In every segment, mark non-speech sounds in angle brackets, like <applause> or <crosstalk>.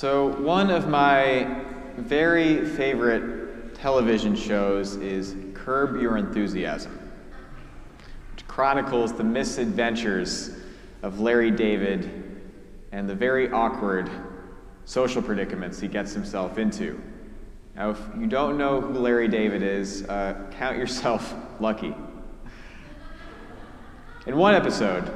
So, one of my very favorite television shows is Curb Your Enthusiasm, which chronicles the misadventures of Larry David and the very awkward social predicaments he gets himself into. Now, if you don't know who Larry David is, uh, count yourself <laughs> lucky. In one episode,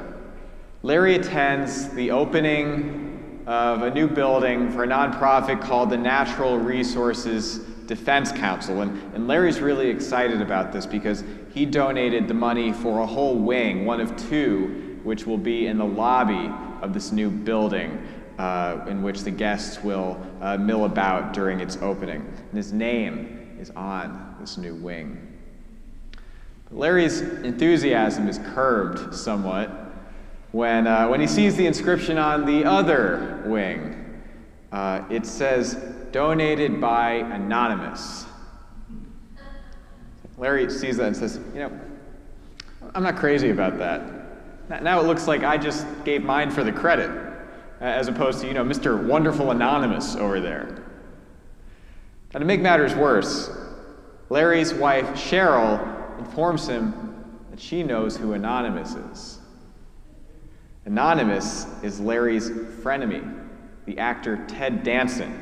Larry attends the opening of a new building for a nonprofit called the Natural Resources Defense Council. And, and Larry's really excited about this because he donated the money for a whole wing, one of two, which will be in the lobby of this new building. Uh, in which the guests will uh, mill about during its opening. And his name is on this new wing. Larry's enthusiasm is curbed somewhat when, uh, when he sees the inscription on the other wing. Uh, it says, donated by Anonymous. Larry sees that and says, You know, I'm not crazy about that. Now it looks like I just gave mine for the credit as opposed to, you know, Mr. Wonderful Anonymous over there. Now, to make matters worse, Larry's wife, Cheryl, informs him that she knows who Anonymous is. Anonymous is Larry's frenemy, the actor Ted Danson.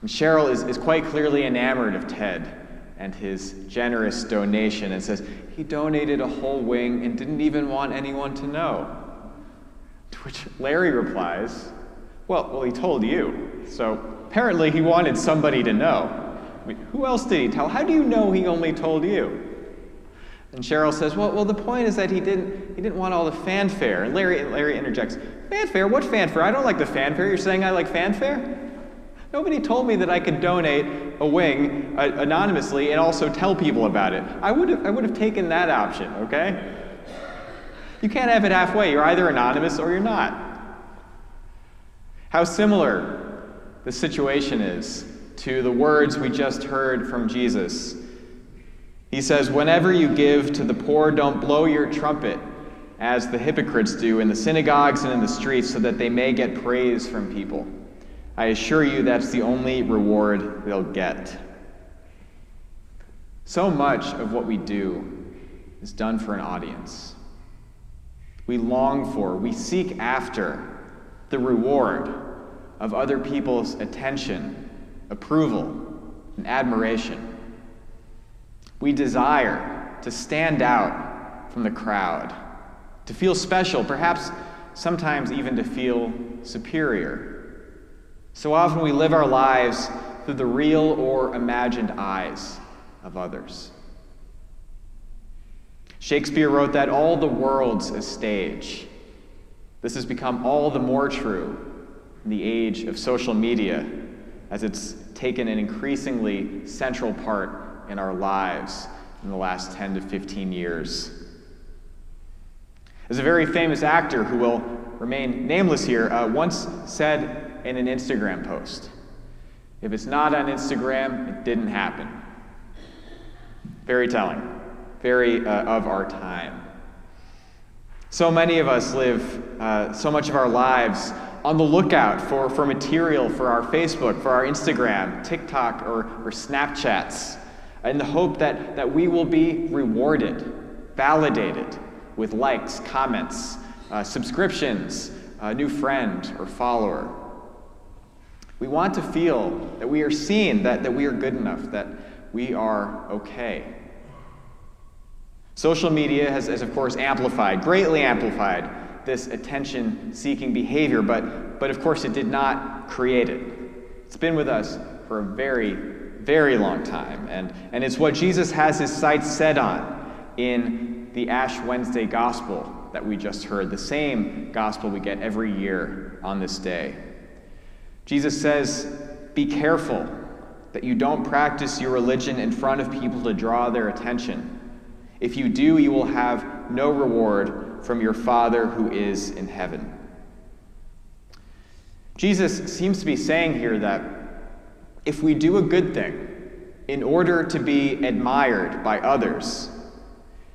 And Cheryl is, is quite clearly enamored of Ted and his generous donation and says he donated a whole wing and didn't even want anyone to know. To which Larry replies, Well, well, he told you. So apparently he wanted somebody to know. I mean, who else did he tell? How do you know he only told you? And Cheryl says, well, well, the point is that he didn't, he didn't want all the fanfare. And Larry, Larry interjects, fanfare? What fanfare? I don't like the fanfare. You're saying I like fanfare? Nobody told me that I could donate a wing uh, anonymously and also tell people about it. I would have, I would have taken that option, okay? You can't have it halfway. You're either anonymous or you're not. How similar the situation is to the words we just heard from Jesus. He says, Whenever you give to the poor, don't blow your trumpet, as the hypocrites do in the synagogues and in the streets, so that they may get praise from people. I assure you that's the only reward they'll get. So much of what we do is done for an audience we long for, we seek after the reward of other people's attention, approval, and admiration. We desire to stand out from the crowd, to feel special, perhaps sometimes even to feel superior. So often we live our lives through the real or imagined eyes of others. Shakespeare wrote that all the world's a stage. This has become all the more true in the age of social media as it's taken an increasingly central part in our lives in the last 10 to 15 years. As a very famous actor who will remain nameless here uh, once said in an Instagram post if it's not on Instagram, it didn't happen. Very telling very uh, of our time. So many of us live uh, so much of our lives on the lookout for, for material for our Facebook, for our Instagram, TikTok, or, or Snapchats, in the hope that, that we will be rewarded, validated with likes, comments, uh, subscriptions, a new friend or follower. We want to feel that we are seen, that, that we are good enough, that we are okay. Social media has, has, of course, amplified, greatly amplified this attention seeking behavior, but, but of course, it did not create it. It's been with us for a very, very long time, and, and it's what Jesus has his sights set on in the Ash Wednesday gospel that we just heard, the same gospel we get every year on this day. Jesus says, Be careful that you don't practice your religion in front of people to draw their attention. If you do, you will have no reward from your Father who is in heaven. Jesus seems to be saying here that if we do a good thing in order to be admired by others,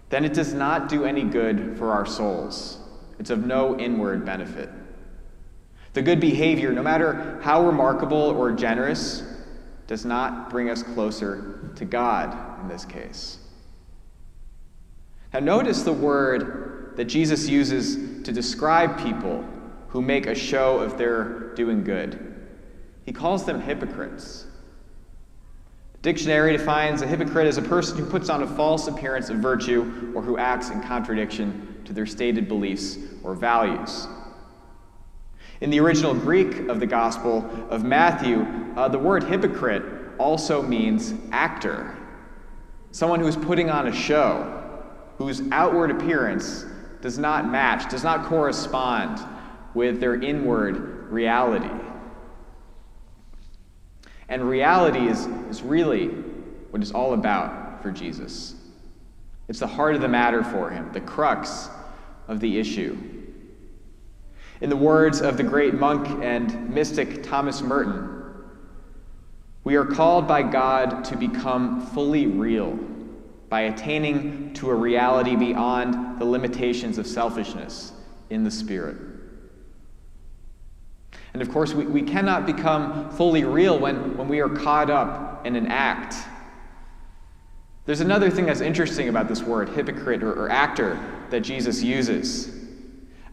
then it does not do any good for our souls. It's of no inward benefit. The good behavior, no matter how remarkable or generous, does not bring us closer to God in this case. Now, notice the word that Jesus uses to describe people who make a show of their doing good. He calls them hypocrites. The dictionary defines a hypocrite as a person who puts on a false appearance of virtue or who acts in contradiction to their stated beliefs or values. In the original Greek of the Gospel of Matthew, uh, the word hypocrite also means actor, someone who is putting on a show, whose outward appearance does not match, does not correspond with their inward reality. And reality is, is really what it's all about for Jesus. It's the heart of the matter for him, the crux of the issue. In the words of the great monk and mystic Thomas Merton, we are called by God to become fully real by attaining to a reality beyond the limitations of selfishness in the Spirit. And of course, we, we cannot become fully real when, when we are caught up in an act. There's another thing that's interesting about this word, hypocrite or, or actor, that Jesus uses.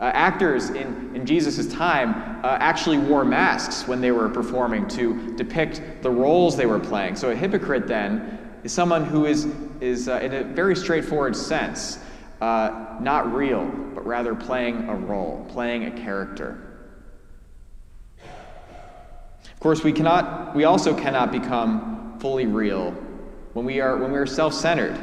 Uh, actors in, in Jesus' time uh, actually wore masks when they were performing to depict the roles they were playing. So a hypocrite then is someone who is, is uh, in a very straightforward sense, uh, not real, but rather playing a role, playing a character. Of course, we cannot, we also cannot become fully real when we are, when we are self-centered.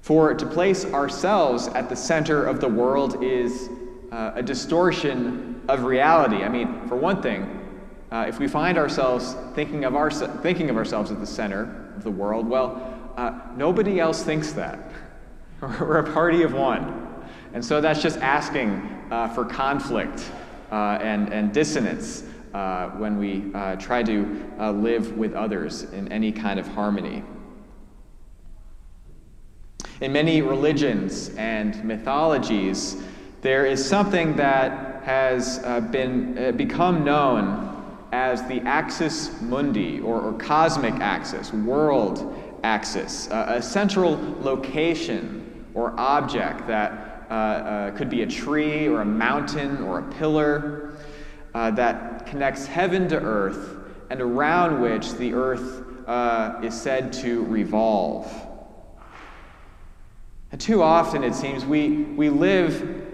For to place ourselves at the center of the world is uh, a distortion of reality. I mean, for one thing, uh, if we find ourselves thinking of, our, thinking of ourselves at the center of the world, well, uh, nobody else thinks that. <laughs> We're a party of one. And so that's just asking uh, for conflict uh, and, and dissonance uh, when we try to live with others in any kind of harmony. In many religions and mythologies, there is something that has uh, been uh, become known as the axis mundi, or, or cosmic axis, world axis, uh, a central location or object that uh, uh, could be a tree or a mountain or a pillar uh, that connects heaven to earth and around which the earth is said to revolve. And too often, it seems, we, we live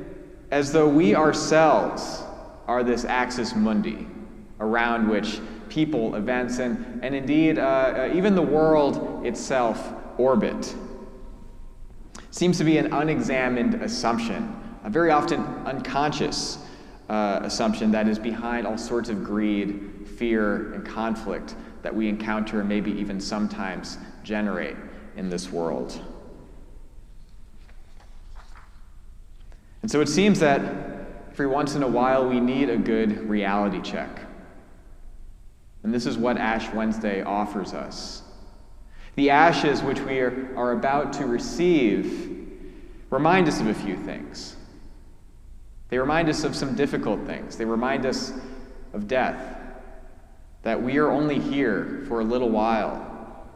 as though we ourselves are this axis mundi around which people, events, and, and indeed uh, uh, even the world itself orbit. Seems to be an unexamined assumption, very often unconscious uh, assumption that is behind all sorts of greed, fear, and conflict that we encounter and maybe even sometimes generate in this world. And so it seems that every once in a while we need a good reality check. And this is what Ash Wednesday offers us. The ashes which we are, are about to receive remind us of a few things. They remind us of some difficult things. They remind us of death, that we are only here for a little while,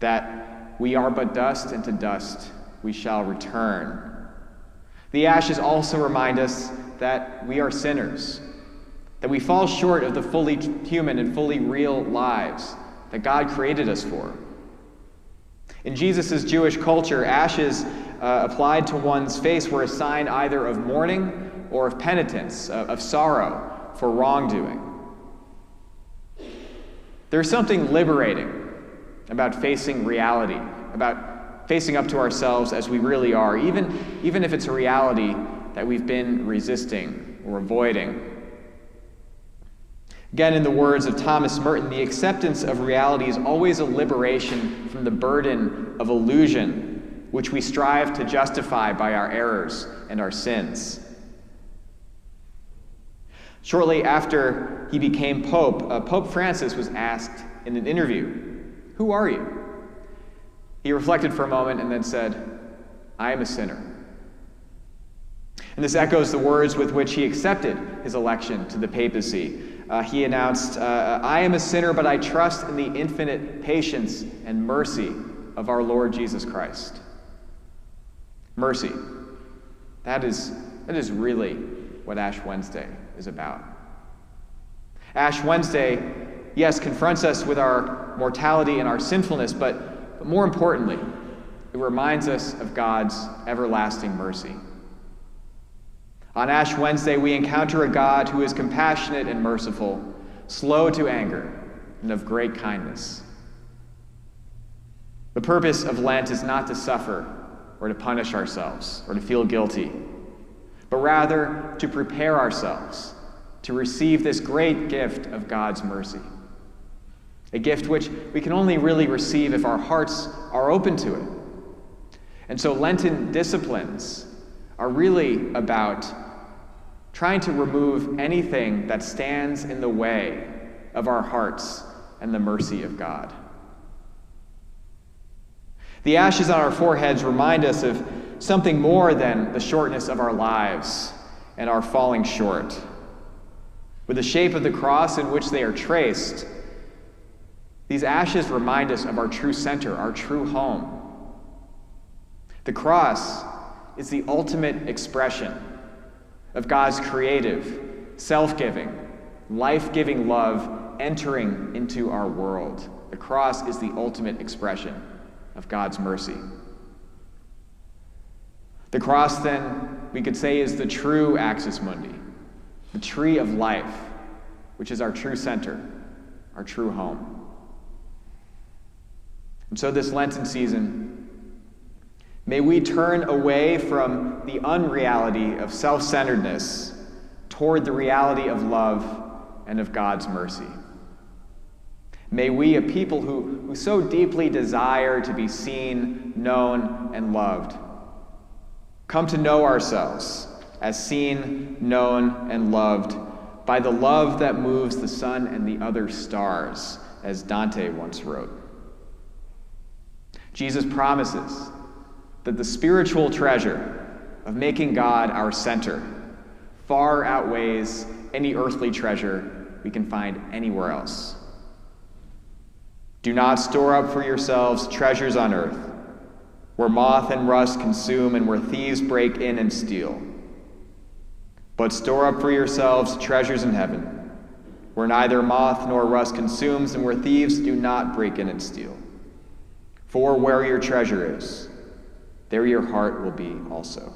that we are but dust, and to dust we shall return. The ashes also remind us that we are sinners, that we fall short of the fully human and fully real lives that God created us for. In Jesus' Jewish culture, ashes uh, applied to one's face were a sign either of mourning or of penitence, of, of sorrow for wrongdoing. There's something liberating about facing reality, about facing up to ourselves as we really are, even, even if it's a reality that we've been resisting or avoiding. Again, in the words of Thomas Merton, the acceptance of reality is always a liberation from the burden of illusion, which we strive to justify by our errors and our sins. Shortly after he became Pope, uh, Pope Francis was asked in an interview, Who are you? He reflected for a moment and then said, I am a sinner. And this echoes the words with which he accepted his election to the papacy. Uh, he announced, uh, I am a sinner, but I trust in the infinite patience and mercy of our Lord Jesus Christ. Mercy. That is, that is really what Ash Wednesday is about. Ash Wednesday, yes, confronts us with our mortality and our sinfulness, but, but more importantly, it reminds us of God's everlasting mercy. On Ash Wednesday, we encounter a God who is compassionate and merciful, slow to anger, and of great kindness. The purpose of Lent is not to suffer or to punish ourselves or to feel guilty, but rather to prepare ourselves to receive this great gift of God's mercy. A gift which we can only really receive if our hearts are open to it. And so, Lenten disciplines are really about trying to remove anything that stands in the way of our hearts and the mercy of God. The ashes on our foreheads remind us of something more than the shortness of our lives and our falling short. With the shape of the cross in which they are traced, these ashes remind us of our true center, our true home. The cross is the ultimate expression of God's creative, self giving, life giving love entering into our world. The cross is the ultimate expression of God's mercy. The cross, then, we could say, is the true axis mundi, the tree of life, which is our true center, our true home. And so, this Lenten season, may we turn away from the unreality of self centeredness toward the reality of love and of God's mercy. May we, a people who, who so deeply desire to be seen, known, and loved, come to know ourselves as seen, known, and loved by the love that moves the sun and the other stars, as Dante once wrote. Jesus promises that the spiritual treasure of making God our center far outweighs any earthly treasure we can find anywhere else. Do not store up for yourselves treasures on earth, where moth and rust consume and where thieves break in and steal. But store up for yourselves treasures in heaven, where neither moth nor rust consumes and where thieves do not break in and steal. For where your treasure is, there your heart will be also.